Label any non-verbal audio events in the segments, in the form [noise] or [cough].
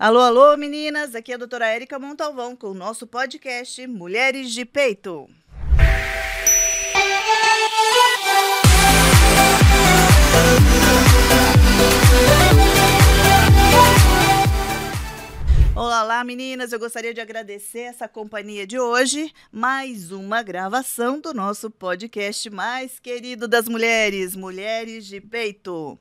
Alô, alô, meninas! Aqui é a doutora Érica Montalvão com o nosso podcast Mulheres de Peito. Olá, olá, meninas! Eu gostaria de agradecer essa companhia de hoje. Mais uma gravação do nosso podcast mais querido das mulheres, Mulheres de Peito.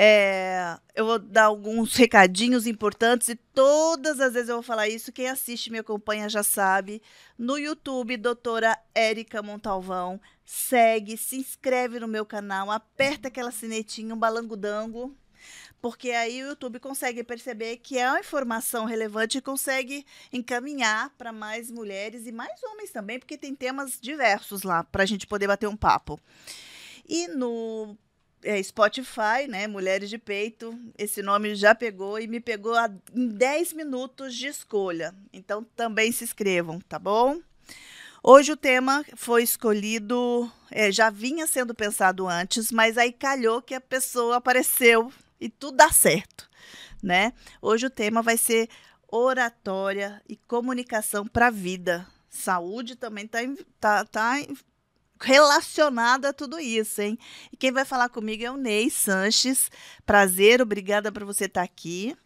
É, eu vou dar alguns recadinhos importantes e todas as vezes eu vou falar isso. Quem assiste e me acompanha já sabe. No YouTube, doutora Érica Montalvão. Segue, se inscreve no meu canal, aperta aquela sinetinha, um balangudango porque aí o YouTube consegue perceber que é uma informação relevante e consegue encaminhar para mais mulheres e mais homens também, porque tem temas diversos lá para a gente poder bater um papo. E no é, Spotify, né, Mulheres de Peito, esse nome já pegou e me pegou a, em 10 minutos de escolha. Então também se inscrevam, tá bom? Hoje o tema foi escolhido, é, já vinha sendo pensado antes, mas aí calhou que a pessoa apareceu e tudo dá certo, né? Hoje o tema vai ser oratória e comunicação para a vida. Saúde também está tá, tá relacionada a tudo isso, hein? E quem vai falar comigo é o Ney Sanches. Prazer, obrigada por você estar tá aqui.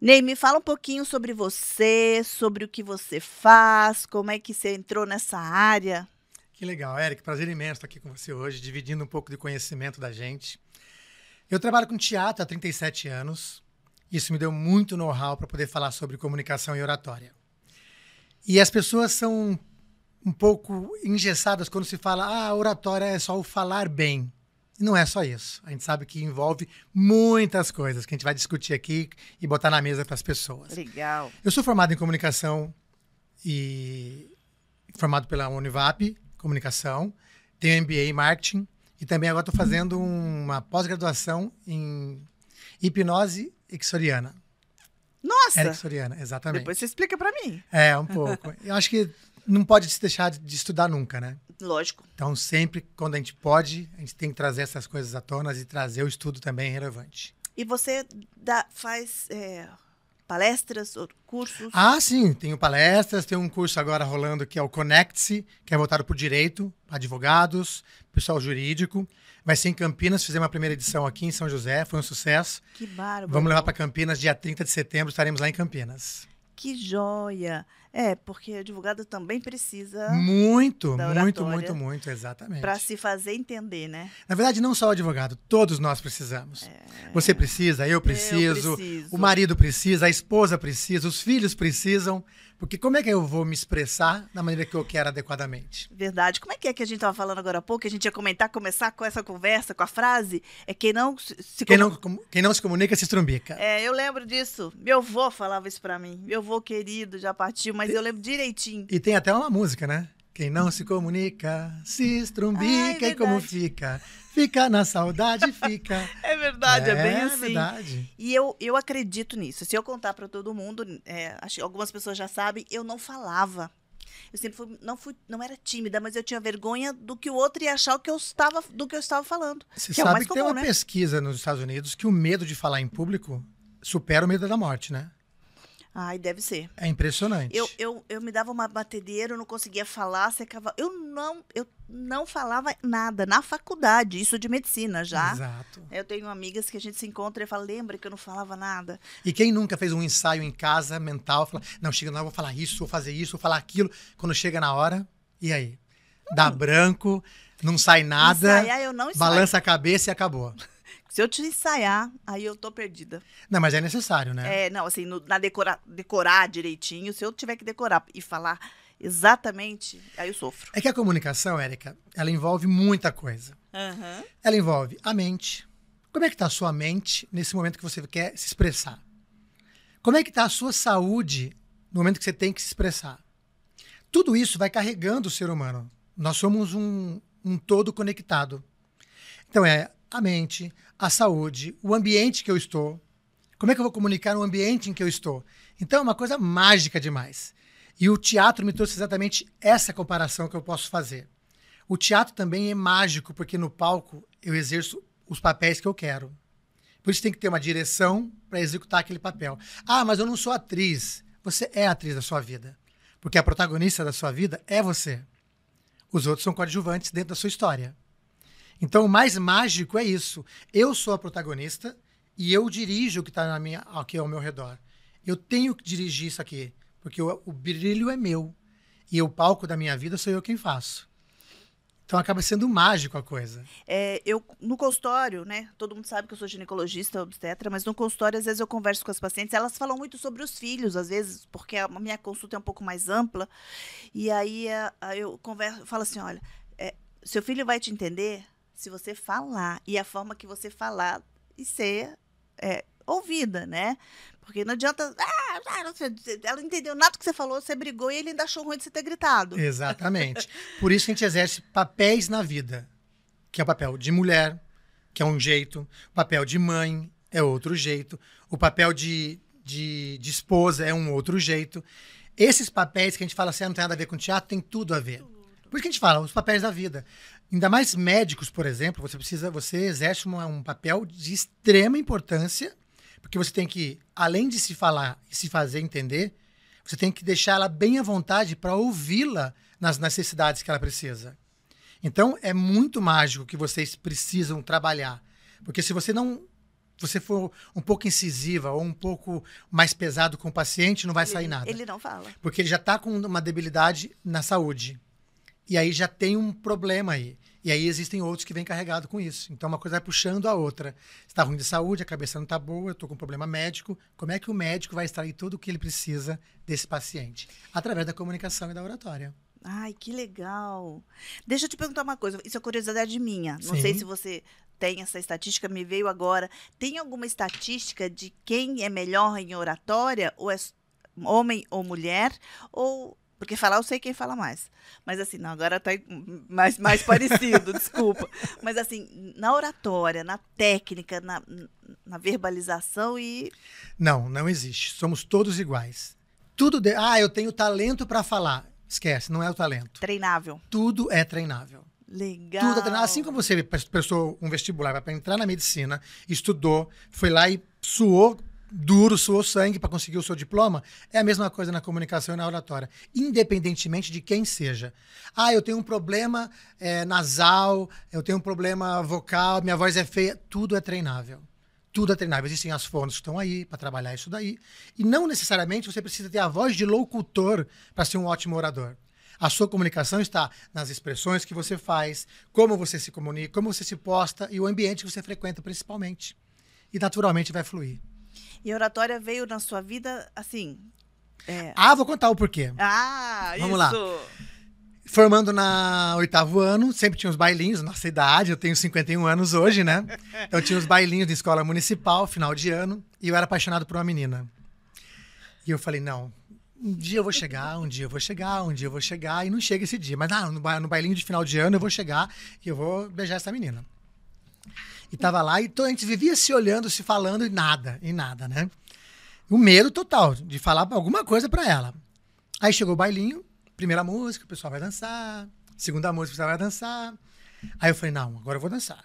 Ney, me fala um pouquinho sobre você, sobre o que você faz, como é que você entrou nessa área. Que legal, Eric. Prazer imenso estar aqui com você hoje, dividindo um pouco de conhecimento da gente. Eu trabalho com teatro há 37 anos. Isso me deu muito know-how para poder falar sobre comunicação e oratória. E as pessoas são um pouco engessadas quando se fala, ah, oratória é só o falar bem. E não é só isso. A gente sabe que envolve muitas coisas que a gente vai discutir aqui e botar na mesa para as pessoas. Legal. Eu sou formado em comunicação e formado pela Univap, comunicação, tenho MBA em marketing e também agora estou fazendo uma pós-graduação em hipnose exoriana. Nossa! Ericksoniana, exatamente. Depois você explica para mim. É, um pouco. [laughs] Eu acho que não pode se deixar de estudar nunca, né? Lógico. Então, sempre, quando a gente pode, a gente tem que trazer essas coisas à tona e trazer o estudo também relevante. E você dá, faz é, palestras ou cursos? Ah, sim. Tenho palestras. Tem um curso agora rolando que é o Connect-se, que é voltado para o direito, advogados, pessoal jurídico. Vai ser em Campinas. Fizemos a primeira edição aqui em São José. Foi um sucesso. Que bárbaro. Vamos levar para Campinas. Dia 30 de setembro estaremos lá em Campinas. Que joia! É, porque advogado também precisa. Muito, muito, muito, muito, exatamente. Para se fazer entender, né? Na verdade, não só o advogado, todos nós precisamos. É... Você precisa, eu preciso, eu preciso, o marido precisa, a esposa precisa, os filhos precisam. Porque como é que eu vou me expressar da maneira que eu quero adequadamente? Verdade. Como é que é que a gente estava falando agora há pouco? Que a gente ia comentar, começar com essa conversa, com a frase? É quem não se quem, não, quem não se comunica se estrumbica. É, eu lembro disso. Meu avô falava isso para mim. Meu avô querido já partiu, mas eu lembro direitinho. E tem até uma música, né? Quem não se comunica, se estrumbica Ai, e como fica? Fica na saudade, fica. [laughs] É verdade, é, é bem assim. É verdade. E eu, eu acredito nisso. Se eu contar para todo mundo, é, acho algumas pessoas já sabem, eu não falava. Eu sempre fui, não fui, não era tímida, mas eu tinha vergonha do que o outro ia achar que eu estava, do que eu estava falando. Você que sabe é que comum, tem uma né? pesquisa nos Estados Unidos que o medo de falar em público supera o medo da morte, né? Ai, deve ser. É impressionante. Eu, eu, eu me dava uma batedeira, eu não conseguia falar, secava. Eu não, eu não falava nada na faculdade, isso de medicina já. Exato. Eu tenho amigas que a gente se encontra e fala, lembra que eu não falava nada. E quem nunca fez um ensaio em casa mental, fala, não, chega na hora, vou falar isso, vou fazer isso, vou falar aquilo. Quando chega na hora, e aí? Dá hum. branco, não sai nada, Ensaiar, eu não balança a cabeça e acabou. Se eu te ensaiar, aí eu tô perdida. Não, mas é necessário, né? É, não, assim, no, na decorar, decorar direitinho, se eu tiver que decorar e falar exatamente, aí eu sofro. É que a comunicação, Érica, ela envolve muita coisa. Uhum. Ela envolve a mente. Como é que tá a sua mente nesse momento que você quer se expressar? Como é que tá a sua saúde no momento que você tem que se expressar? Tudo isso vai carregando o ser humano. Nós somos um, um todo conectado. Então é a mente, a saúde, o ambiente que eu estou. Como é que eu vou comunicar no ambiente em que eu estou? Então é uma coisa mágica demais. E o teatro me trouxe exatamente essa comparação que eu posso fazer. O teatro também é mágico, porque no palco eu exerço os papéis que eu quero. Por isso tem que ter uma direção para executar aquele papel. Ah, mas eu não sou atriz. Você é atriz da sua vida. Porque a protagonista da sua vida é você. Os outros são coadjuvantes dentro da sua história. Então, o mais mágico é isso. Eu sou a protagonista e eu dirijo o que está aqui ao meu redor. Eu tenho que dirigir isso aqui, porque o, o brilho é meu. E o palco da minha vida sou eu quem faço. Então acaba sendo mágico a coisa. É, eu no consultório, né? Todo mundo sabe que eu sou ginecologista, obstetra, mas no consultório às vezes eu converso com as pacientes, elas falam muito sobre os filhos, às vezes, porque a minha consulta é um pouco mais ampla. E aí eu converso, falo assim, olha, é, seu filho vai te entender se você falar e a forma que você falar e ser é, ouvida, né? Porque não adianta. Ah, ela não entendeu nada do que você falou, você brigou e ele ainda achou ruim de você ter gritado. Exatamente. Por isso que a gente exerce papéis na vida, que é o papel de mulher, que é um jeito, o papel de mãe é outro jeito, o papel de, de, de esposa é um outro jeito. Esses papéis que a gente fala assim, ah, não tem nada a ver com teatro, tem tudo a ver. Por isso que a gente fala, os papéis da vida. Ainda mais médicos, por exemplo, você precisa, você exerce uma, um papel de extrema importância porque você tem que, além de se falar e se fazer entender, você tem que deixar ela bem à vontade para ouvi-la nas necessidades que ela precisa. Então, é muito mágico que vocês precisam trabalhar. Porque se você não você for um pouco incisiva ou um pouco mais pesado com o paciente, não vai ele, sair nada. Ele não fala. Porque ele já está com uma debilidade na saúde. E aí já tem um problema aí. E aí existem outros que vêm carregados com isso. Então uma coisa vai puxando a outra. Está ruim de saúde, a cabeça não está boa, eu estou com um problema médico. Como é que o médico vai extrair tudo o que ele precisa desse paciente? Através da comunicação e da oratória. Ai, que legal. Deixa eu te perguntar uma coisa. Isso é curiosidade minha. Não Sim. sei se você tem essa estatística, me veio agora. Tem alguma estatística de quem é melhor em oratória? Ou é homem ou mulher? Ou porque falar eu sei quem fala mais. Mas assim, não, agora tá mais, mais parecido, [laughs] desculpa. Mas assim, na oratória, na técnica, na, na verbalização e. Não, não existe. Somos todos iguais. Tudo. De... Ah, eu tenho talento para falar. Esquece, não é o talento. Treinável. Tudo é treinável. Legal. Tudo é treinável. Assim como você prestou um vestibular para entrar na medicina, estudou, foi lá e suou duro, suou sangue para conseguir o seu diploma, é a mesma coisa na comunicação e na oratória, independentemente de quem seja. Ah, eu tenho um problema é, nasal, eu tenho um problema vocal, minha voz é feia, tudo é treinável. Tudo é treinável. Existem as fontes que estão aí para trabalhar isso daí. E não necessariamente você precisa ter a voz de locutor para ser um ótimo orador. A sua comunicação está nas expressões que você faz, como você se comunica, como você se posta e o ambiente que você frequenta, principalmente. E naturalmente vai fluir. E a oratória veio na sua vida assim. É... Ah, vou contar o porquê. Ah, Vamos isso. lá. Formando na oitavo ano, sempre tinha os bailinhos, nossa idade, eu tenho 51 anos hoje, né? Então tinha os bailinhos de escola municipal, final de ano, e eu era apaixonado por uma menina. E eu falei, não, um dia eu vou chegar, um dia eu vou chegar, um dia eu vou chegar, e não chega esse dia. Mas ah, no bailinho de final de ano eu vou chegar e eu vou beijar essa menina. E tava lá, e a gente vivia se olhando, se falando, e nada, e nada, né? O medo total de falar alguma coisa para ela. Aí chegou o bailinho, primeira música, o pessoal vai dançar, segunda música, o pessoal vai dançar. Aí eu falei, não, agora eu vou dançar.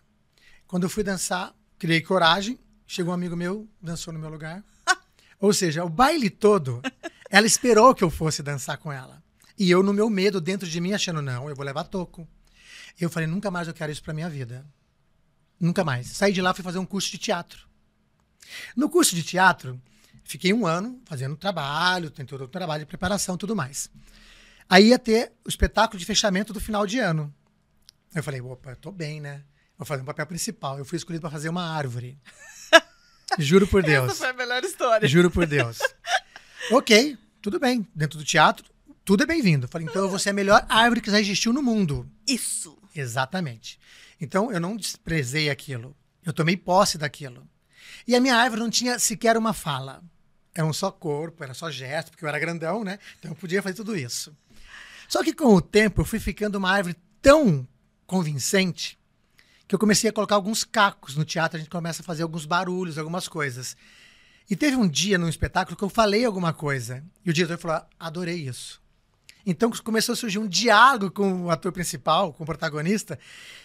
Quando eu fui dançar, criei coragem, chegou um amigo meu, dançou no meu lugar. [laughs] Ou seja, o baile todo, ela esperou que eu fosse dançar com ela. E eu, no meu medo, dentro de mim, achando, não, eu vou levar toco. Eu falei, nunca mais eu quero isso pra minha vida. Nunca mais. Saí de lá e fui fazer um curso de teatro. No curso de teatro, fiquei um ano fazendo trabalho, tem todo o trabalho de preparação tudo mais. Aí ia ter o espetáculo de fechamento do final de ano. Eu falei, opa, eu tô bem, né? Vou fazer um papel principal. Eu fui escolhido para fazer uma árvore. [laughs] Juro por Deus. Essa foi a melhor história. Juro por Deus. ok, tudo bem. Dentro do teatro, tudo é bem-vindo. Falei, então eu vou ser a melhor árvore que já existiu no mundo. Isso. Exatamente. Então eu não desprezei aquilo. Eu tomei posse daquilo. E a minha árvore não tinha sequer uma fala. Era um só corpo, era só gesto, porque eu era grandão, né? Então eu podia fazer tudo isso. Só que com o tempo eu fui ficando uma árvore tão convincente que eu comecei a colocar alguns cacos no teatro, a gente começa a fazer alguns barulhos, algumas coisas. E teve um dia num espetáculo que eu falei alguma coisa. E o diretor falou: adorei isso. Então começou a surgir um diálogo com o ator principal, com o protagonista.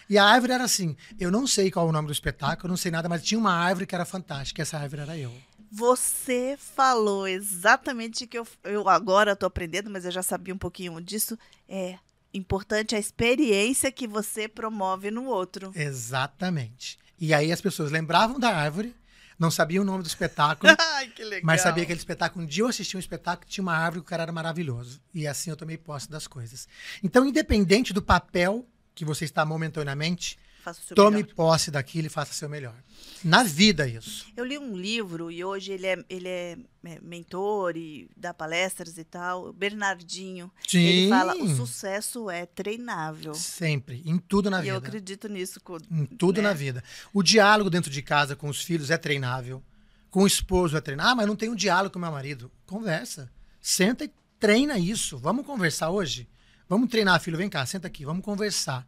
E a árvore era assim: eu não sei qual é o nome do espetáculo, não sei nada, mas tinha uma árvore que era fantástica. Essa árvore era eu. Você falou exatamente que eu, eu agora estou aprendendo, mas eu já sabia um pouquinho disso. É importante a experiência que você promove no outro. Exatamente. E aí as pessoas lembravam da árvore, não sabiam o nome do espetáculo, [laughs] Ai, que legal. mas sabia aquele espetáculo. Um dia eu assisti um espetáculo que tinha uma árvore que o cara era maravilhoso. E assim eu tomei posse das coisas. Então, independente do papel que você está momentaneamente, Faça o seu tome melhor. posse daquilo e faça seu melhor. Na vida, isso. Eu li um livro e hoje ele é, ele é é, mentor e dá palestras e tal. Bernardinho. Sim. Ele fala: o sucesso é treinável. Sempre. Em tudo na E eu vida. acredito nisso. co- Em tudo né? na vida. O diálogo dentro de casa com os filhos é treinável. Com o esposo é treinável. Ah, mas não tem um diálogo com meu marido. Conversa. Senta e treina isso. Vamos conversar hoje? Vamos treinar, filho. Vem cá, senta aqui. Vamos conversar.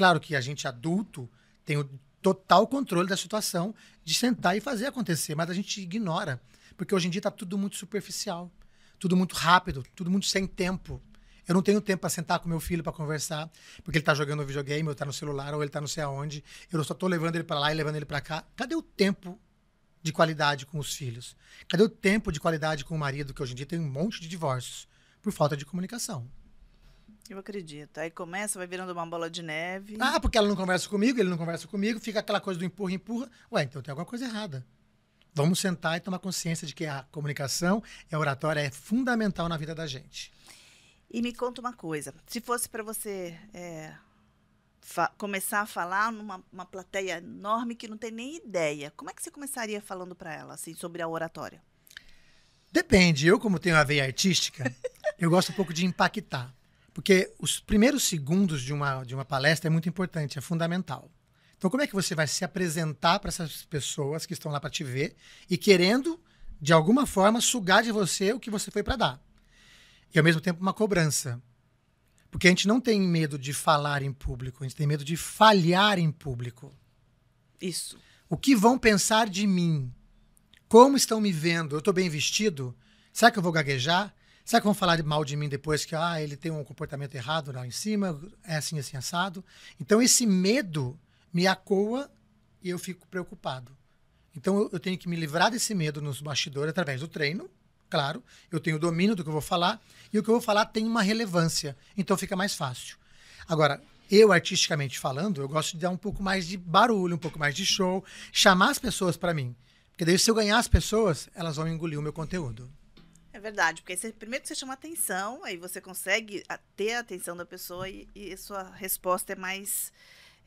Claro que a gente adulto tem o total controle da situação de sentar e fazer acontecer, mas a gente ignora. Porque hoje em dia está tudo muito superficial. Tudo muito rápido, tudo muito sem tempo. Eu não tenho tempo para sentar com meu filho para conversar, porque ele tá jogando videogame, ou tá no celular, ou ele tá não sei aonde. Eu só tô levando ele para lá e levando ele para cá. Cadê o tempo de qualidade com os filhos? Cadê o tempo de qualidade com o marido, que hoje em dia tem um monte de divórcios por falta de comunicação? Eu acredito. Aí começa, vai virando uma bola de neve. Ah, porque ela não conversa comigo, ele não conversa comigo, fica aquela coisa do empurra, empurra. Ué, então tem alguma coisa errada. Vamos sentar e tomar consciência de que a comunicação e a oratória é fundamental na vida da gente. E me conta uma coisa: se fosse para você é, começar a falar numa uma plateia enorme que não tem nem ideia, como é que você começaria falando para ela assim sobre a oratória? Depende. Eu, como tenho a veia artística, [laughs] eu gosto um pouco de impactar. Porque os primeiros segundos de uma, de uma palestra é muito importante, é fundamental. Então, como é que você vai se apresentar para essas pessoas que estão lá para te ver e querendo, de alguma forma, sugar de você o que você foi para dar? E, ao mesmo tempo, uma cobrança. Porque a gente não tem medo de falar em público, a gente tem medo de falhar em público. Isso. O que vão pensar de mim? Como estão me vendo? Eu estou bem vestido? Será que eu vou gaguejar? Será que vão falar mal de mim depois que ah, ele tem um comportamento errado lá em cima? É assim, assim, assado? Então, esse medo me acoa e eu fico preocupado. Então, eu, eu tenho que me livrar desse medo nos bastidores através do treino. Claro, eu tenho domínio do que eu vou falar e o que eu vou falar tem uma relevância. Então, fica mais fácil. Agora, eu, artisticamente falando, eu gosto de dar um pouco mais de barulho, um pouco mais de show, chamar as pessoas para mim. Porque daí, se eu ganhar as pessoas, elas vão engolir o meu conteúdo. É verdade, porque você, primeiro você chama atenção, aí você consegue ter a atenção da pessoa e, e sua resposta é mais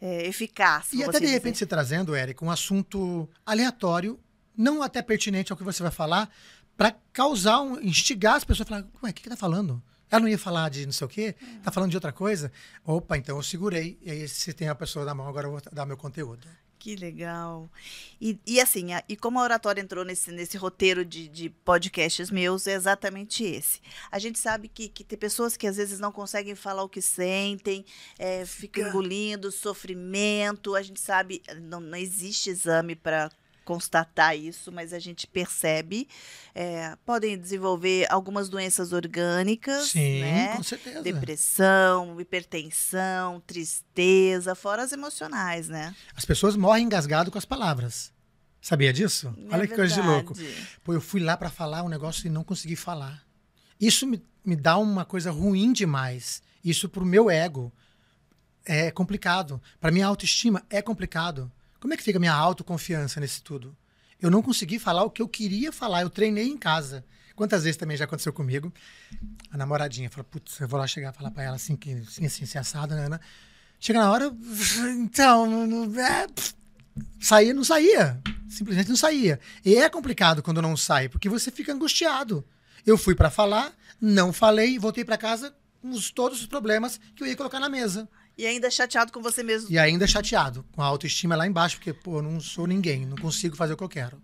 é, eficaz. E até de assim repente dizer. você trazendo, Érica, um assunto aleatório, não até pertinente ao que você vai falar, para causar, um, instigar as pessoas a falar, ué, o que, que tá falando? Ela não ia falar de não sei o quê? Tá falando de outra coisa? Opa, então eu segurei. E aí, se tem a pessoa na mão, agora eu vou dar meu conteúdo. Que legal. E, e assim, a- e como a oratória entrou nesse, nesse roteiro de, de podcasts meus, é exatamente esse. A gente sabe que, que tem pessoas que às vezes não conseguem falar o que sentem, é, ficam Fica- engolindo sofrimento. A gente sabe, não, não existe exame para constatar isso, mas a gente percebe. É, podem desenvolver algumas doenças orgânicas, Sim, né? com certeza. Depressão, hipertensão, tristeza, fora as emocionais, né? As pessoas morrem engasgado com as palavras. Sabia disso? Olha É que coisa de louco. Pô, eu fui lá para falar um negócio e não consegui falar. Isso me, me dá uma coisa ruim demais. Isso pro meu ego é complicado. Para minha autoestima é complicado. Como é que fica a minha autoconfiança nesse tudo? Eu não consegui falar o que eu queria falar. Eu treinei em casa. Quantas vezes também já aconteceu comigo? A namoradinha fala, putz, eu vou lá chegar e falar pra ela assim, que, assim, assim, assim, assado, né? né? Chega na hora, [laughs] então, não, é, saía, não saía. Simplesmente não saía. E é complicado quando não sai, porque você fica angustiado. Eu fui pra falar, não falei, voltei pra casa com os- todos os problemas que eu ia colocar na mesa. E ainda chateado com você mesmo. E ainda chateado, com a autoestima lá embaixo, porque, pô, eu não sou ninguém, não consigo fazer o que eu quero.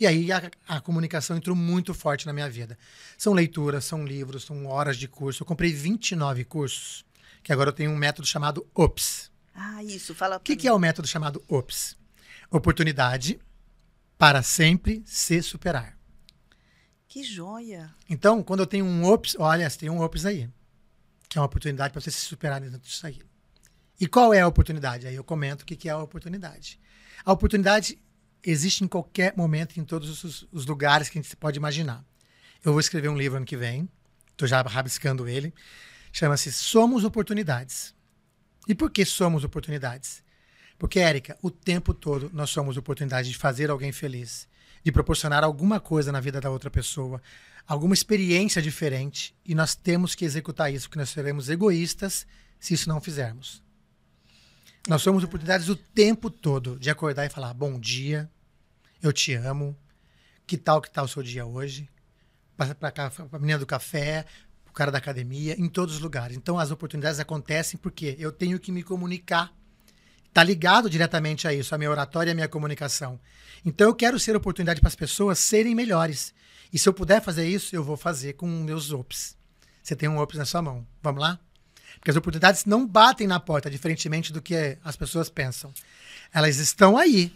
E aí a, a comunicação entrou muito forte na minha vida. São leituras, são livros, são horas de curso. Eu comprei 29 cursos, que agora eu tenho um método chamado OPS. Ah, isso, fala O que, que é o método chamado OPS? Oportunidade para sempre se superar. Que joia. Então, quando eu tenho um OPS, olha, você tem um OPS aí. que é uma oportunidade para você se superar dentro disso aí. E qual é a oportunidade? Aí eu comento o que, que é a oportunidade. A oportunidade existe em qualquer momento, em todos os, os lugares que a gente pode imaginar. Eu vou escrever um livro ano que vem, estou já rabiscando ele, chama-se Somos Oportunidades. E por que somos oportunidades? Porque, Érica, o tempo todo nós somos oportunidade de fazer alguém feliz, de proporcionar alguma coisa na vida da outra pessoa, alguma experiência diferente, e nós temos que executar isso, porque nós seremos egoístas se isso não fizermos. Nós somos oportunidades o tempo todo de acordar e falar: bom dia, eu te amo, que tal que tal o seu dia hoje? Passa para a menina do café, o cara da academia, em todos os lugares. Então as oportunidades acontecem porque eu tenho que me comunicar. Está ligado diretamente a isso, a minha oratória e a minha comunicação. Então eu quero ser oportunidade para as pessoas serem melhores. E se eu puder fazer isso, eu vou fazer com meus OPS. Você tem um OPS na sua mão. Vamos lá? Porque as oportunidades não batem na porta, diferentemente do que as pessoas pensam. Elas estão aí.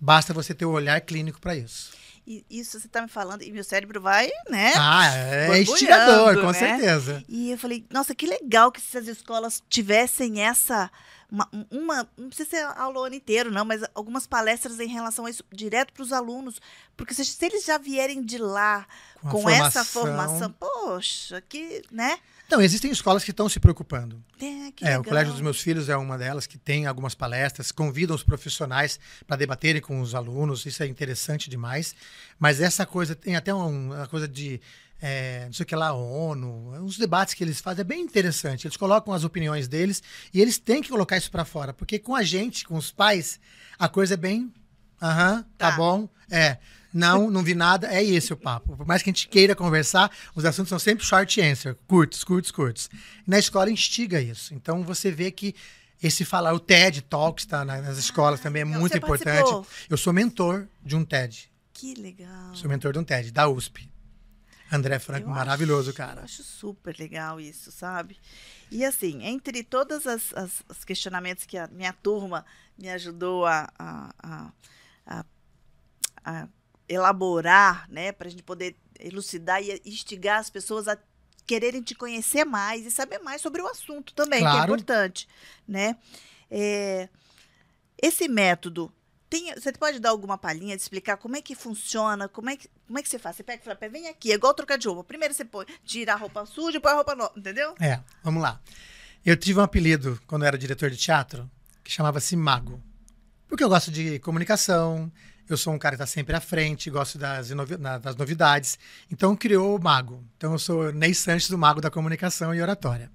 Basta você ter o um olhar clínico para isso. E isso você está me falando, e meu cérebro vai, né? Ah, é instigador, com né? certeza. E eu falei, nossa, que legal que se as escolas tivessem essa. Uma, uma, não precisa ser aula o ano inteiro, não, mas algumas palestras em relação a isso, direto para os alunos. Porque se, se, eles já vierem de lá com, com formação. essa formação, poxa, que, né? Então, existem escolas que estão se preocupando. É, é, o Colégio dos Meus Filhos é uma delas que tem algumas palestras, convidam os profissionais para debaterem com os alunos, isso é interessante demais. Mas essa coisa, tem até uma coisa de, é, não sei o que lá, ONU, uns debates que eles fazem, é bem interessante. Eles colocam as opiniões deles e eles têm que colocar isso para fora, porque com a gente, com os pais, a coisa é bem. Aham, uhum, tá. tá bom. É. Não, não vi nada. É esse o papo. Por mais que a gente queira conversar, os assuntos são sempre short answer, curtos, curtos, curtos. E na escola instiga isso. Então você vê que esse falar, o TED Talks tá nas escolas ah, também é muito importante. Participou. Eu sou mentor de um TED. Que legal. Sou mentor de um TED, da USP. André Franco, eu maravilhoso, acho, cara. Eu acho super legal isso, sabe? E assim, entre todos os questionamentos que a minha turma me ajudou a, a, a, a elaborar, né, para a gente poder elucidar e instigar as pessoas a quererem te conhecer mais e saber mais sobre o assunto também, claro. que é importante, né? É, esse método tem, você pode dar alguma palhinha de explicar como é que funciona, como é que, como é que você faz? Você pega e fala, vem aqui, é igual trocar de roupa. Primeiro você põe, tira a roupa suja e põe a roupa nova, entendeu? É, vamos lá. Eu tive um apelido quando eu era diretor de teatro que chamava-se Mago. Porque eu gosto de comunicação, eu sou um cara que está sempre à frente, gosto das, das novidades. Então, criou o Mago. Então, eu sou Ney Sanches, do Mago da Comunicação e Oratória.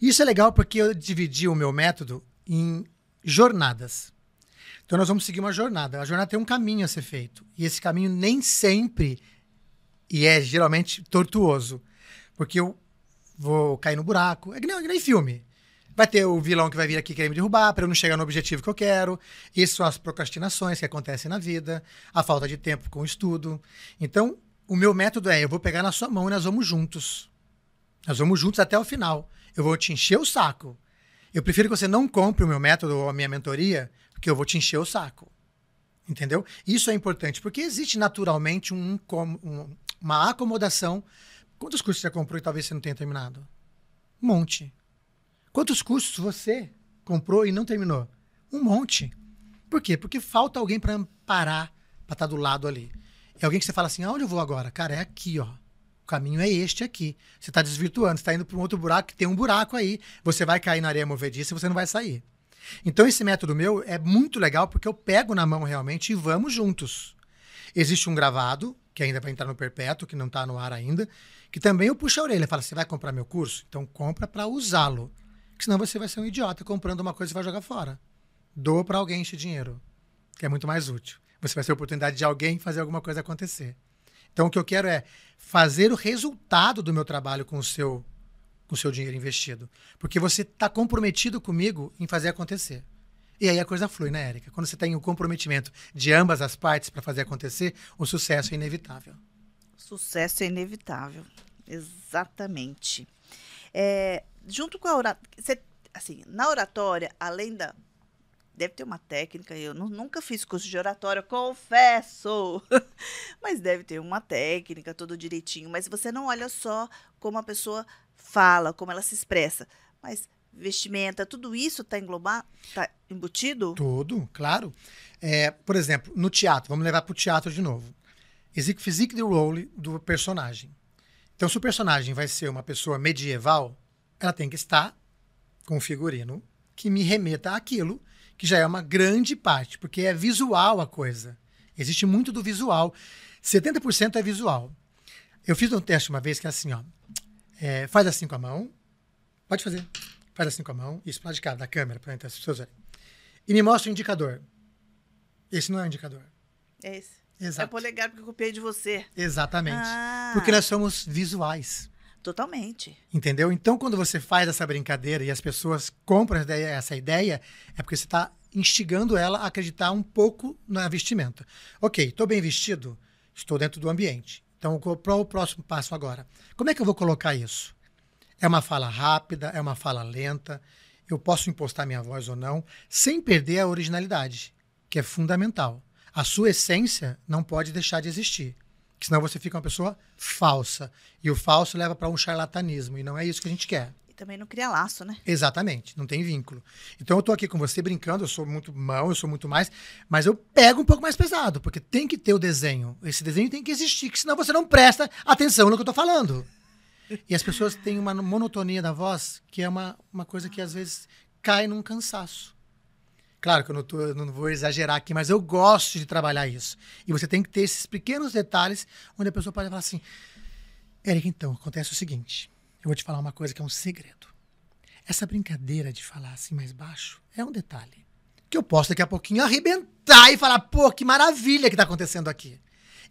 Isso é legal porque eu dividi o meu método em jornadas. Então, nós vamos seguir uma jornada. A jornada tem um caminho a ser feito. E esse caminho nem sempre, e é geralmente tortuoso. Porque eu vou cair no buraco. É que nem, é que nem filme. Vai ter o vilão que vai vir aqui querer me derrubar para eu não chegar no objetivo que eu quero. Isso são as procrastinações que acontecem na vida, a falta de tempo com o estudo. Então, o meu método é: eu vou pegar na sua mão e nós vamos juntos. Nós vamos juntos até o final. Eu vou te encher o saco. Eu prefiro que você não compre o meu método ou a minha mentoria, porque eu vou te encher o saco. Entendeu? Isso é importante, porque existe naturalmente um, um, uma acomodação. Quantos cursos você comprou e talvez você não tenha terminado? Um monte. Quantos cursos você comprou e não terminou? Um monte. Por quê? Porque falta alguém para parar, para estar tá do lado ali. É alguém que você fala assim: aonde eu vou agora? Cara, é aqui, ó. O caminho é este aqui. Você está desvirtuando, você está indo para um outro buraco que tem um buraco aí. Você vai cair na areia movediça e você não vai sair. Então, esse método meu é muito legal porque eu pego na mão realmente e vamos juntos. Existe um gravado, que ainda vai entrar no perpétuo, que não está no ar ainda, que também eu puxo a orelha. Fala: você vai comprar meu curso? Então, compra para usá-lo. Porque senão você vai ser um idiota comprando uma coisa e vai jogar fora. Doa para alguém esse dinheiro, que é muito mais útil. Você vai ter a oportunidade de alguém fazer alguma coisa acontecer. Então, o que eu quero é fazer o resultado do meu trabalho com o seu, com o seu dinheiro investido. Porque você está comprometido comigo em fazer acontecer. E aí a coisa flui, né, Érica? Quando você tem o comprometimento de ambas as partes para fazer acontecer, o sucesso é inevitável. Sucesso é inevitável. Exatamente. É, junto com a oratória, assim, na oratória, além da, Deve ter uma técnica, eu nu- nunca fiz curso de oratória, confesso. [laughs] mas deve ter uma técnica, tudo direitinho. Mas você não olha só como a pessoa fala, como ela se expressa. Mas vestimenta, tudo isso está englobado, está embutido? Tudo, claro. É, por exemplo, no teatro, vamos levar para o teatro de novo. Existe physique de role do personagem. Então, se o personagem vai ser uma pessoa medieval, ela tem que estar com um figurino que me remeta àquilo, que já é uma grande parte, porque é visual a coisa. Existe muito do visual. 70% é visual. Eu fiz um teste uma vez que é assim, ó. É, faz assim com a mão. Pode fazer. Faz assim com a mão. Isso, para de cá, da câmera, para as pessoas verem. E me mostra o indicador. Esse não é o indicador. É esse. É Exato. polegar porque eu copiei de você. Exatamente. Ah, Porque nós somos visuais. Totalmente. Entendeu? Então, quando você faz essa brincadeira e as pessoas compram essa ideia, essa ideia, é porque você está instigando ela a acreditar um pouco na vestimenta. Ok, estou bem vestido, estou dentro do ambiente. Então, qual o próximo passo agora? Como é que eu vou colocar isso? É uma fala rápida? É uma fala lenta? Eu posso impostar minha voz ou não, sem perder a originalidade, que é fundamental. A sua essência não pode deixar de existir. Que senão você fica uma pessoa falsa. E o falso leva para um charlatanismo. E não é isso que a gente quer. E também não cria laço, né? Exatamente, não tem vínculo. Então eu tô aqui com você brincando, eu sou muito mão, eu sou muito mais, mas eu pego um pouco mais pesado, porque tem que ter o desenho. Esse desenho tem que existir, que senão você não presta atenção no que eu tô falando. E as pessoas têm uma monotonia da voz, que é uma, uma coisa que às vezes cai num cansaço. Claro que eu não, tô, não vou exagerar aqui, mas eu gosto de trabalhar isso. E você tem que ter esses pequenos detalhes onde a pessoa pode falar assim: Eric, então, acontece o seguinte. Eu vou te falar uma coisa que é um segredo. Essa brincadeira de falar assim mais baixo é um detalhe. Que eu posso daqui a pouquinho arrebentar e falar, pô, que maravilha que está acontecendo aqui.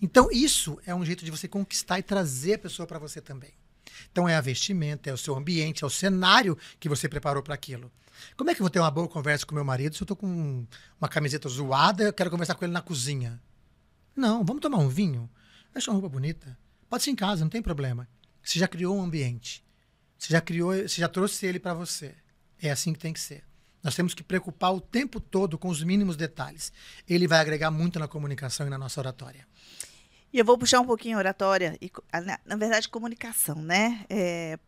Então, isso é um jeito de você conquistar e trazer a pessoa para você também. Então, é a vestimenta, é o seu ambiente, é o cenário que você preparou para aquilo. Como é que eu vou ter uma boa conversa com meu marido se eu tô com uma camiseta zoada e eu quero conversar com ele na cozinha? Não, vamos tomar um vinho? Deixa uma roupa bonita. Pode ser em casa, não tem problema. Você já criou um ambiente. Você já criou, você já trouxe ele para você. É assim que tem que ser. Nós temos que preocupar o tempo todo com os mínimos detalhes. Ele vai agregar muito na comunicação e na nossa oratória. E eu vou puxar um pouquinho a oratória, e, na, verdade, comunicação, né?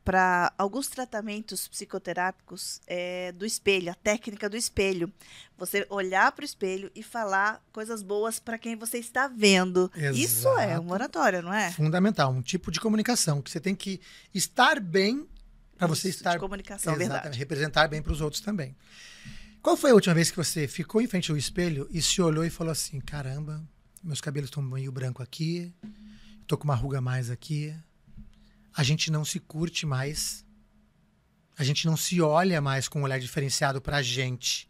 Para alguns tratamentos psicoterápicos é, do espelho, a técnica do espelho. Você olhar para o espelho e falar coisas boas para quem você está vendo. Isso é Exato. uma oratória, não é? Fundamental, um tipo de comunicação que você tem que estar bem para você Isso, de estar comunicação, verdade. representar bem para os outros também. Qual foi a última vez que você ficou em frente ao espelho e se olhou e falou assim: caramba, meus cabelos estão meio branco aqui, tô com uma ruga mais aqui. A gente não se curte mais. A gente não se olha mais com um olhar diferenciado para a gente.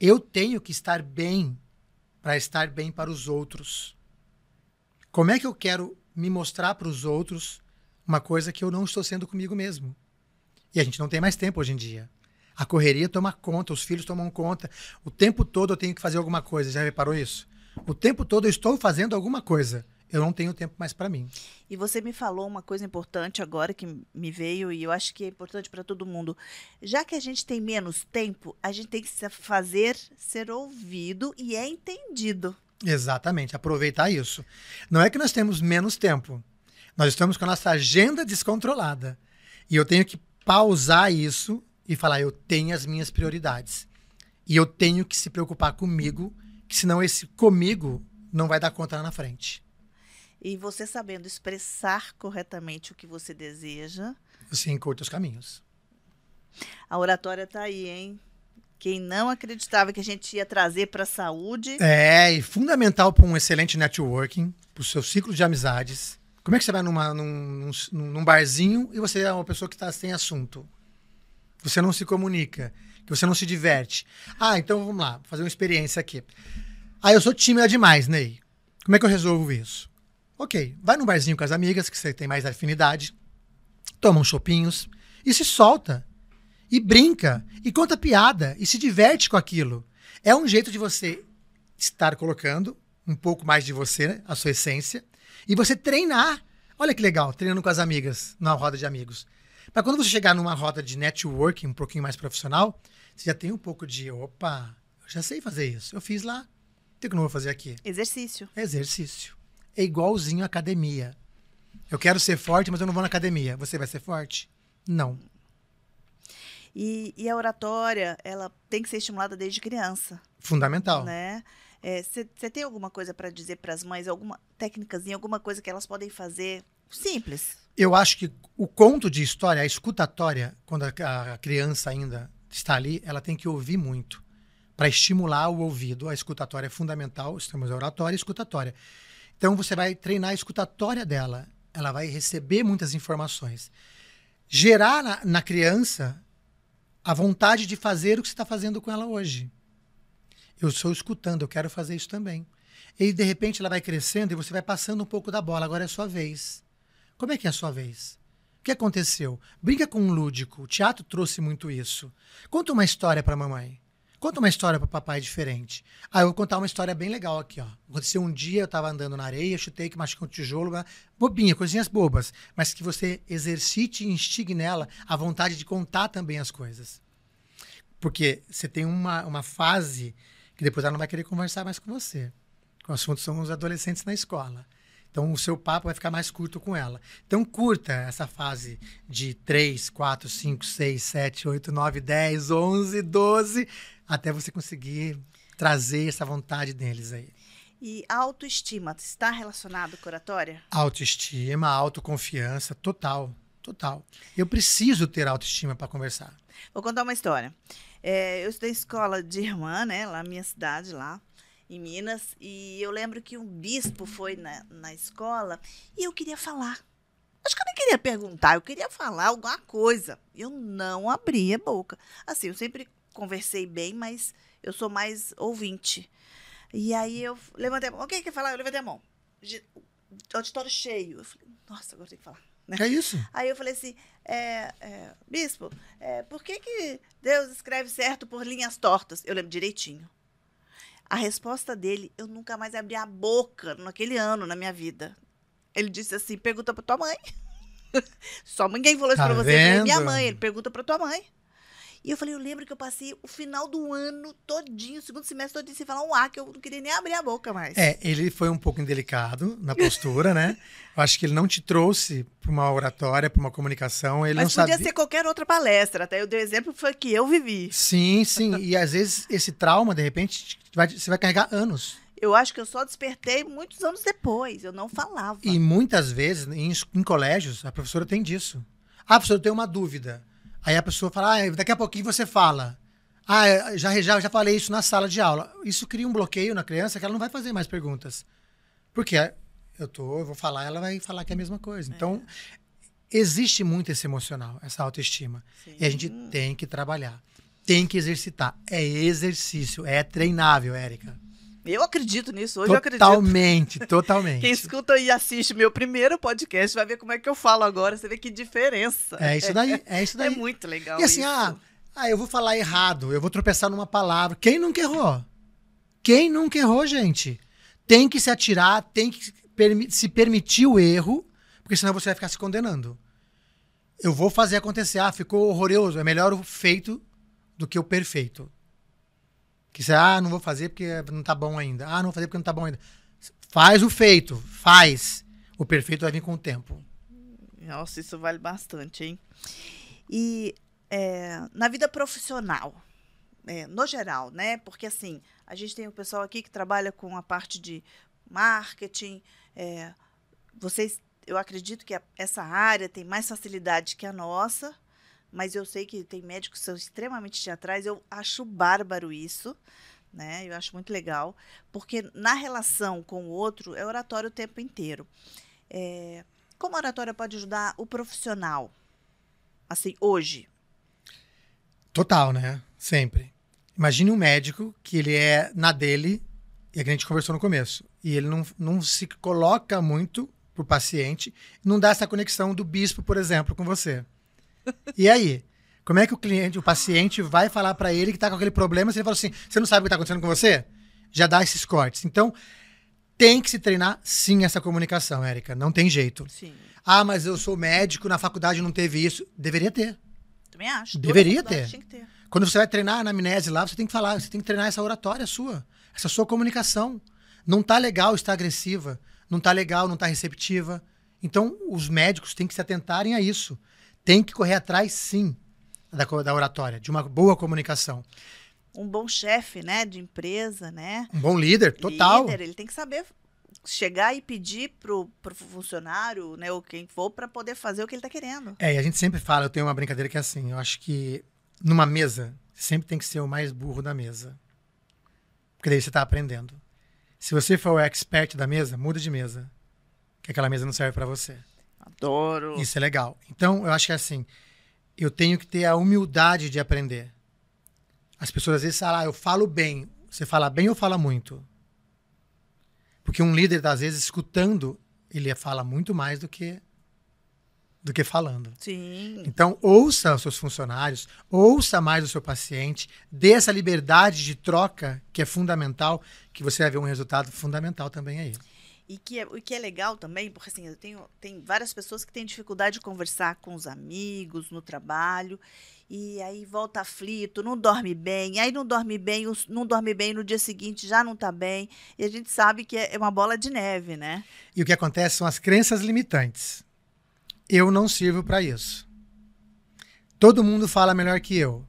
Eu tenho que estar bem para estar bem para os outros. Como é que eu quero me mostrar para os outros uma coisa que eu não estou sendo comigo mesmo? E a gente não tem mais tempo hoje em dia. A correria toma conta, os filhos tomam conta. O tempo todo eu tenho que fazer alguma coisa. Já reparou isso? O tempo todo eu estou fazendo alguma coisa. Eu não tenho tempo mais para mim. E você me falou uma coisa importante agora que me veio e eu acho que é importante para todo mundo. Já que a gente tem menos tempo, a gente tem que se fazer ser ouvido e é entendido. Exatamente, aproveitar isso. Não é que nós temos menos tempo. Nós estamos com a nossa agenda descontrolada. E eu tenho que pausar isso e falar: eu tenho as minhas prioridades. E eu tenho que se preocupar comigo, senão esse comigo não vai dar conta lá na frente. E você sabendo expressar corretamente o que você deseja, Você encurta os caminhos. a oratória tá aí, hein? Quem não acreditava que a gente ia trazer para a saúde, É, e fundamental para um excelente networking, para o seu ciclo de amizades. Como é que você vai numa, num, num, num barzinho e você é uma pessoa que está sem assunto? Você não se comunica, que você não se diverte. Ah, então vamos lá, fazer uma experiência aqui. Ah, eu sou tímida demais, Ney. Como é que eu resolvo isso? Ok, vai num barzinho com as amigas, que você tem mais afinidade, toma uns chopinhos e se solta. E brinca, e conta piada, e se diverte com aquilo. É um jeito de você estar colocando um pouco mais de você, né, a sua essência, e você treinar. Olha que legal, treinando com as amigas, numa roda de amigos. Para quando você chegar numa roda de networking um pouquinho mais profissional, você já tem um pouco de, opa, Eu já sei fazer isso. Eu fiz lá. Por que eu não vou fazer aqui? Exercício. Exercício. É igualzinho à academia. Eu quero ser forte, mas eu não vou na academia. Você vai ser forte? Não. E, e a oratória, ela tem que ser estimulada desde criança, Fundamental. né? Você tem alguma coisa para dizer para as mães, alguma técnicazinha, alguma coisa que elas podem fazer simples? Eu acho que o conto de história, a escutatória, quando a, a criança ainda está ali, ela tem que ouvir muito. Para estimular o ouvido, a escutatória é fundamental. A oratória e escutatória. Então você vai treinar a escutatória dela. Ela vai receber muitas informações. Gerar na, na criança a vontade de fazer o que você está fazendo com ela hoje. Eu estou escutando, eu quero fazer isso também. E de repente ela vai crescendo e você vai passando um pouco da bola. Agora é a sua vez. Como é que é a sua vez? Que aconteceu? Brinca com um lúdico. O teatro trouxe muito isso. Conta uma história para mamãe. Conta uma história para papai diferente. Ah, eu vou contar uma história bem legal aqui, ó. Aconteceu um dia, eu estava andando na areia, chutei que machucou um tijolo, bobinha, coisinhas bobas, mas que você exercite e instigue nela a vontade de contar também as coisas. Porque você tem uma, uma fase que depois ela não vai querer conversar mais com você. O assunto são os adolescentes na escola. Então o seu papo vai ficar mais curto com ela. Então curta essa fase de 3, 4, 5, 6, 7, 8, 9, 10, 11, 12, até você conseguir trazer essa vontade deles aí. E autoestima está relacionado com a oratória? Autoestima, autoconfiança, total, total. Eu preciso ter autoestima para conversar. Vou contar uma história. É, eu estudei escola de irmã, né, lá na minha cidade, lá em Minas, e eu lembro que um bispo foi na, na escola e eu queria falar. Acho que eu nem queria perguntar, eu queria falar alguma coisa. Eu não abria a boca. Assim, eu sempre conversei bem, mas eu sou mais ouvinte. E aí eu levantei a mão. Quem quer falar? Eu levantei a mão. Auditório cheio. Eu falei, nossa, agora tem que falar. né? É isso. Aí eu falei assim, é, é, bispo, é, por que, que Deus escreve certo por linhas tortas? Eu lembro direitinho. A resposta dele, eu nunca mais abri a boca naquele ano na minha vida. Ele disse assim, pergunta pra tua mãe. [laughs] Só ninguém falou isso Tá pra você, minha mãe. Ele pergunta pra tua mãe. E eu falei, eu lembro que eu passei o final do ano todinho, o segundo semestre todinho, sem falar um A, que eu não queria nem abrir a boca mais. É, ele foi um pouco indelicado na postura, né? [laughs] Eu acho que ele não te trouxe para uma oratória, para uma comunicação. Ele Mas não podia sabia. ser qualquer outra palestra, até eu dei o exemplo foi que eu vivi. Sim, sim. E às vezes esse trauma, de repente, vai- você vai carregar anos. Eu acho que eu só despertei muitos anos depois. Eu não falava. E muitas vezes, em, em colégios, a professora tem disso. Ah, professor, eu tenho uma dúvida. Aí a pessoa fala, ah, daqui a pouquinho você fala. Ah, eu já, já, já falei isso na sala de aula. Isso cria um bloqueio na criança que ela não vai fazer mais perguntas. Porque eu, tô, eu vou falar, ela vai falar que é a mesma coisa. Então, existe muito esse emocional, essa autoestima. Sim. E a gente tem que trabalhar. Tem que exercitar. É exercício, é treinável, Érica. Eu acredito nisso, hoje eu acredito. Totalmente, totalmente. Quem escuta e assiste meu primeiro podcast vai ver como é que eu falo agora. Você vê que diferença. É isso daí, é isso [laughs] É daí. muito legal. E assim, isso. ah, ah, eu vou falar errado, eu vou tropeçar numa palavra. Quem nunca errou? Quem nunca errou, gente? Tem que se atirar, tem que se permitir o erro, porque senão você vai ficar se condenando. Eu vou fazer acontecer. Ah, ficou horroroso. É melhor o feito do que o perfeito. Que você, ah, não vou fazer porque não tá bom ainda. Ah, não vou fazer porque não tá bom ainda. Faz o feito, faz. O perfeito vai vir com o tempo. Nossa, isso vale bastante, hein? E é, na vida profissional, é, no geral, né? Porque assim, a gente tem o pessoal aqui que trabalha com a parte de marketing. é, vocês, eu acredito que a- essa área tem mais facilidade que a nossa, mas eu sei que tem médicos que são extremamente teatrais. Eu acho bárbaro isso. Né? Eu acho muito legal, porque na relação com o outro é oratório o tempo inteiro. É, como a oratória pode ajudar o profissional? Assim, hoje. Total, né? Sempre. Imagine um médico que ele é na dele, e a gente conversou no começo, e ele não, não se coloca muito pro paciente, não dá essa conexão do bispo, por exemplo, com você. E aí? Como é que o cliente, o paciente vai falar para ele que tá com aquele problema, se ele fala assim, você não sabe o que tá acontecendo com você? Já dá esses cortes. Então, tem que se treinar sim essa comunicação, Érica, não tem jeito. Sim. Ah, mas eu sou médico, na faculdade não teve isso. Deveria ter. Também acho. Deveria ter. Ter. Quando você vai treinar na amnésia lá, você tem que falar, você tem que treinar essa oratória sua, essa sua comunicação. Não tá legal estar agressiva, não tá legal, não tá receptiva. Então, os médicos têm que se atentarem a isso. Tem que correr atrás, sim, da, da oratória, de uma boa comunicação. Um bom chefe, né, de empresa, né? Um bom líder, total. Líder, ele tem que saber chegar e pedir pro, pro funcionário, né, ou quem for, para poder fazer o que ele está querendo. É, e a gente sempre fala, eu tenho uma brincadeira que é assim, eu acho que numa mesa, sempre tem que ser o mais burro da mesa. Porque daí você está aprendendo. Se você for o expert da mesa, muda de mesa. Que aquela mesa não serve para você. Adoro. Isso é legal. Então, eu acho que é assim, eu tenho que ter a humildade de aprender. As pessoas às vezes falam, ah, eu falo bem. Você fala bem ou fala muito? Porque um líder, às vezes, escutando, ele fala muito mais do que do que falando. Sim. Então, ouça os seus funcionários, ouça mais o seu paciente, dê essa liberdade de troca que é fundamental, que você vai ver um resultado fundamental também aí. E que é, o que é legal também, porque assim, eu tenho tem várias pessoas que têm dificuldade de conversar com os amigos, no trabalho, e aí volta aflito, não dorme bem, aí não dorme bem, não dorme bem no dia seguinte, já não está bem. E a gente sabe que é uma bola de neve, né? E o que acontece são as crenças limitantes. Eu não sirvo para isso. Todo mundo fala melhor que eu.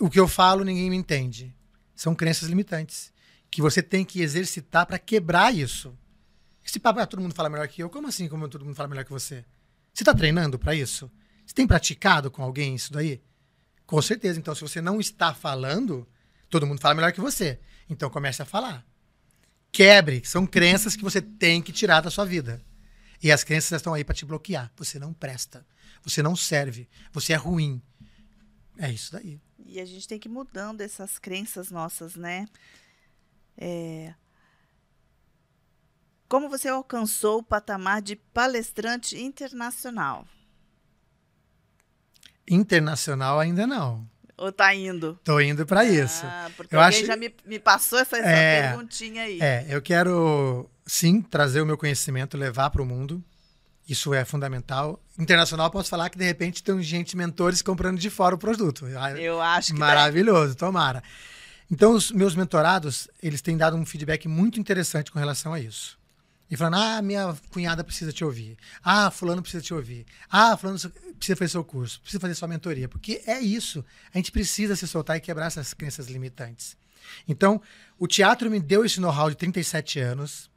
O que eu falo ninguém me entende. São crenças limitantes que você tem que exercitar para quebrar isso. Esse papo, ah, todo mundo fala melhor que eu. Como assim, como todo mundo fala melhor que você? Você está treinando para isso? Você tem praticado com alguém isso daí? Com certeza. Então, se você não está falando, todo mundo fala melhor que você. Então, comece a falar. Quebre. São crenças que você tem que tirar da sua vida. E as crenças estão aí para te bloquear. Você não presta. Você não serve. Você é ruim. É isso daí. E a gente tem que ir mudando essas crenças nossas, né? É... Como você alcançou o patamar de palestrante internacional? Internacional ainda não. Ou tá indo? Tô indo para isso. Ah, porque eu alguém acho... já me, me passou essa, essa é, perguntinha aí. É, eu quero sim trazer o meu conhecimento, levar para o mundo. Isso é fundamental. Internacional, posso falar que de repente tem gente, mentores comprando de fora o produto. Eu acho que maravilhoso, tomara. Então, os meus mentorados, eles têm dado um feedback muito interessante com relação a isso. E falando, ah, minha cunhada precisa te ouvir. Ah, fulano precisa te ouvir. Ah, fulano precisa fazer seu curso, precisa fazer sua mentoria. Porque é isso. A gente precisa se soltar e quebrar essas crenças limitantes. Então, o teatro me deu esse know-how de 37 anos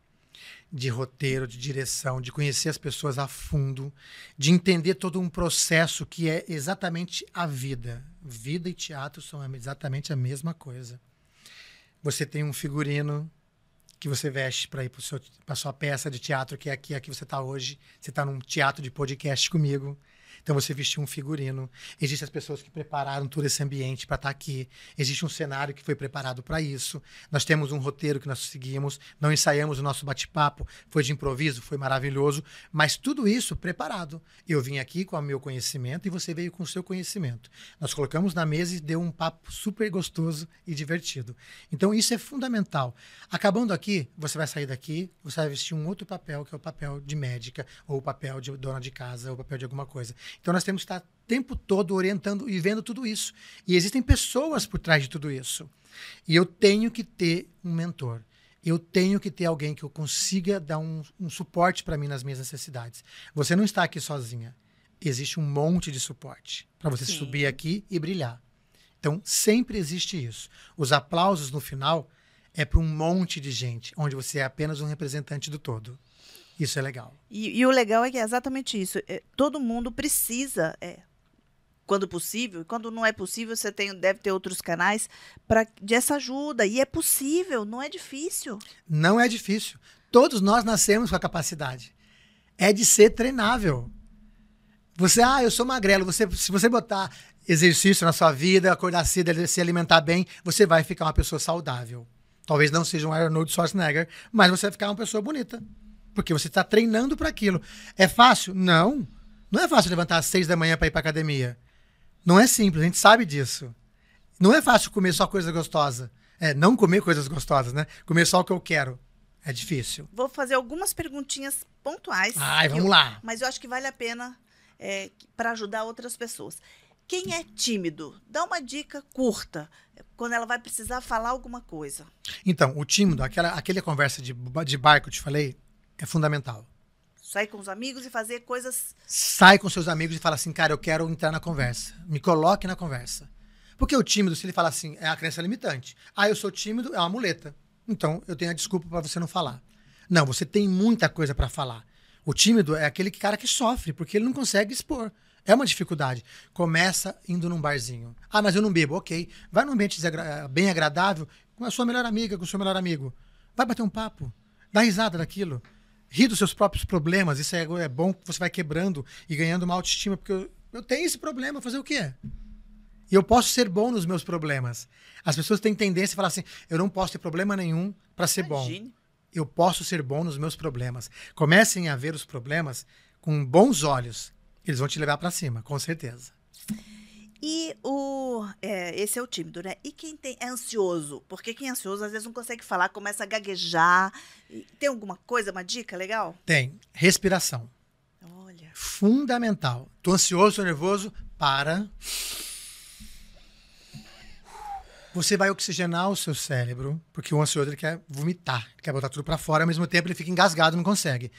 de roteiro, de direção, de conhecer as pessoas a fundo, de entender todo um processo que é exatamente a vida. Vida e teatro são exatamente a mesma coisa. Você tem um figurino que você veste para ir para a sua peça de teatro, que é aqui, aqui você está hoje. Você está num teatro de podcast comigo. Então você vestiu um figurino. Existem as pessoas que prepararam todo esse ambiente para estar tá aqui. Existe um cenário que foi preparado para isso. Nós temos um roteiro que nós seguimos. Não ensaiamos o nosso bate-papo. Foi de improviso, foi maravilhoso. Mas tudo isso preparado. Eu vim aqui com o meu conhecimento e você veio com o seu conhecimento. Nós colocamos na mesa e deu um papo super gostoso e divertido. Então isso é fundamental. Acabando aqui, você vai sair daqui, você vai vestir um outro papel, que é o papel de médica, ou o papel de dona de casa, ou o papel de alguma coisa. Então nós temos que estar o tempo todo orientando e vendo tudo isso. E existem pessoas por trás de tudo isso. E eu tenho que ter um mentor. Eu tenho que ter alguém que eu consiga dar um, um suporte para mim nas minhas necessidades. Você não está aqui sozinha. Existe um monte de suporte para você Sim. subir aqui e brilhar. Então, sempre existe isso. Os aplausos no final é para um monte de gente, onde você é apenas um representante do todo. Isso é legal. E, e o legal é que é exatamente isso. É, todo mundo precisa, é, quando possível, quando não é possível, você tem, deve ter outros canais para dessa ajuda. E é possível, não é difícil. Não é difícil. Todos nós nascemos com a capacidade. É de ser treinável. Você, ah, eu sou magrelo. Você, se você botar exercício na sua vida, acordar cedo, se alimentar bem, você vai ficar uma pessoa saudável. Talvez não seja um Arnold Schwarzenegger, mas você vai ficar uma pessoa bonita. Porque você está treinando para aquilo. É fácil? Não. Não é fácil levantar às seis da manhã para ir para academia. Não é simples, a gente sabe disso. Não é fácil comer só coisa gostosa. É, não comer coisas gostosas, né? Comer só o que eu quero. É difícil. Vou fazer algumas perguntinhas pontuais. Ai, vamos eu, lá. Mas eu acho que vale a pena é, para ajudar outras pessoas. Quem é tímido, dá uma dica curta quando ela vai precisar falar alguma coisa. Então, o tímido, aquela, aquela conversa de, de bar que eu te falei, é fundamental. Sair com os amigos e fazer coisas. Sai com seus amigos e fala assim, cara, eu quero entrar na conversa. Me coloque na conversa. Porque o tímido, se ele fala assim, é a crença limitante. Ah, eu sou tímido, é uma muleta. Então, eu tenho a desculpa para você não falar. Não, você tem muita coisa para falar. O tímido é aquele cara que sofre, porque ele não consegue expor. É uma dificuldade. Começa indo num barzinho. Ah, mas eu não bebo. Ok. Vai num ambiente bem agradável com a sua melhor amiga, com o seu melhor amigo. Vai bater um papo. Dá risada daquilo. Ri dos seus próprios problemas. Isso é, é bom que você vai quebrando e ganhando uma autoestima. Porque eu, eu tenho esse problema. Fazer o quê? E eu posso ser bom nos meus problemas. As pessoas têm tendência a falar assim: eu não posso ter problema nenhum para ser Imagine. bom. Eu posso ser bom nos meus problemas. Comecem a ver os problemas com bons olhos. Eles vão te levar para cima, com certeza. E o. É, esse é o tímido, né? E quem tem, é ansioso? Porque quem é ansioso às vezes não consegue falar, começa a gaguejar. Tem alguma coisa, uma dica legal? Tem. Respiração. Olha. Fundamental. Tô ansioso, tô nervoso, para. Você vai oxigenar o seu cérebro, porque o ansioso ele quer vomitar, ele quer botar tudo para fora, ao mesmo tempo ele fica engasgado, não consegue.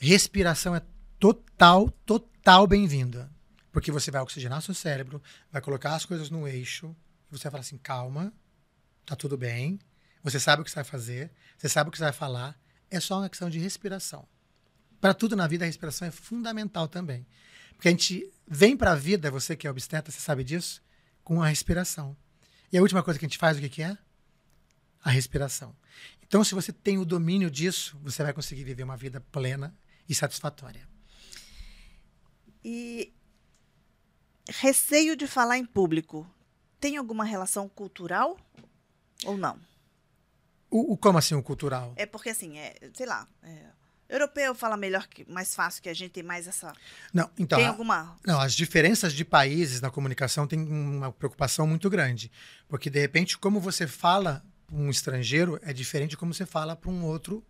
Respiração é total, total bem-vinda. Porque você vai oxigenar seu cérebro, vai colocar as coisas no eixo, você vai falar assim: calma, tá tudo bem, você sabe o que você vai fazer, você sabe o que você vai falar, é só uma questão de respiração. Para tudo na vida, a respiração é fundamental também. Porque a gente vem para a vida, você que é obstetra, você sabe disso, com a respiração. E a última coisa que a gente faz, o que, que é? A respiração. Então, se você tem o domínio disso, você vai conseguir viver uma vida plena e satisfatória. E receio de falar em público tem alguma relação cultural ou não? O, o como assim o cultural? É porque assim, é, sei lá, é, europeu fala melhor que mais fácil que a gente tem mais essa Não, então Tem alguma Não, as diferenças de países na comunicação têm uma preocupação muito grande, porque de repente como você fala para um estrangeiro é diferente de como você fala para um outro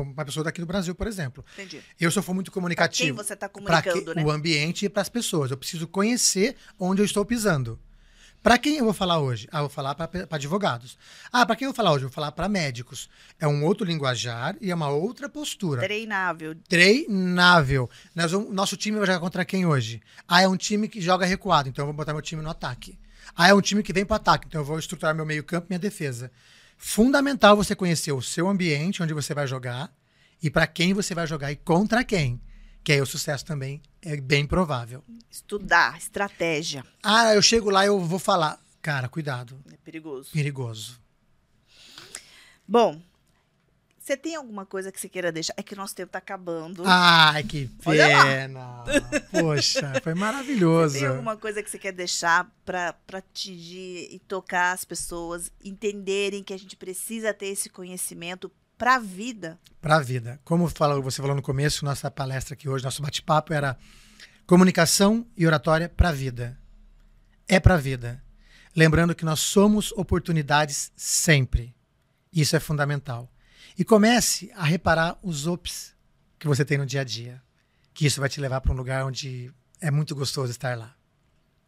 uma pessoa daqui do Brasil, por exemplo. Entendi. Eu só for muito comunicativo. Para quem você está comunicando, que, né? O ambiente e para as pessoas. Eu preciso conhecer onde eu estou pisando. Para quem eu vou falar hoje? Ah, eu vou falar para advogados. Ah, para quem eu vou falar hoje? Eu vou falar para médicos. É um outro linguajar e é uma outra postura. Treinável. Treinável. Nós, o nosso time vai jogar contra quem hoje? Ah, é um time que joga recuado, então eu vou botar meu time no ataque. Ah, é um time que vem para ataque, então eu vou estruturar meu meio-campo e minha defesa fundamental você conhecer o seu ambiente onde você vai jogar e para quem você vai jogar e contra quem. Que aí o sucesso também é bem provável. Estudar, estratégia. Ah, eu chego lá e eu vou falar. Cara, cuidado. É perigoso. Perigoso. Bom, você tem alguma coisa que você queira deixar? É que o nosso tempo está acabando. Ai, que pena. Poxa, foi maravilhoso. Você tem alguma coisa que você quer deixar para atingir e tocar as pessoas entenderem que a gente precisa ter esse conhecimento para a vida? Para a vida. Como você falou no começo, nossa palestra aqui hoje, nosso bate-papo era comunicação e oratória para a vida. É para a vida. Lembrando que nós somos oportunidades sempre. Isso é fundamental. E comece a reparar os ops que você tem no dia a dia. Que isso vai te levar para um lugar onde é muito gostoso estar lá.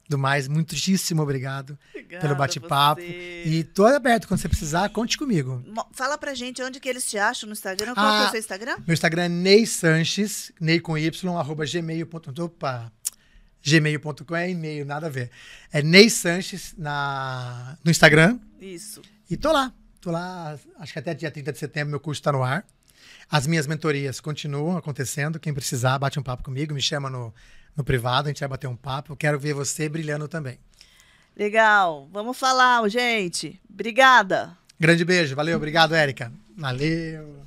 Do mais, muitíssimo obrigado Obrigada pelo bate-papo. E tô aberto quando você precisar, conte comigo. Fala pra gente onde que eles te acham no Instagram. Qual ah, é o seu Instagram? Meu Instagram é Ney Sanches, Ney com Y, arroba gmail.com. Opa! gmail.com é e-mail, nada a ver. É Ney Sanches na, no Instagram. Isso. E tô lá. Tô lá, acho que até dia 30 de setembro meu curso está no ar. As minhas mentorias continuam acontecendo. Quem precisar, bate um papo comigo, me chama no, no privado, a gente vai bater um papo. Eu quero ver você brilhando também. Legal. Vamos falar, gente. Obrigada. Grande beijo. Valeu. Obrigado, Érica. Valeu.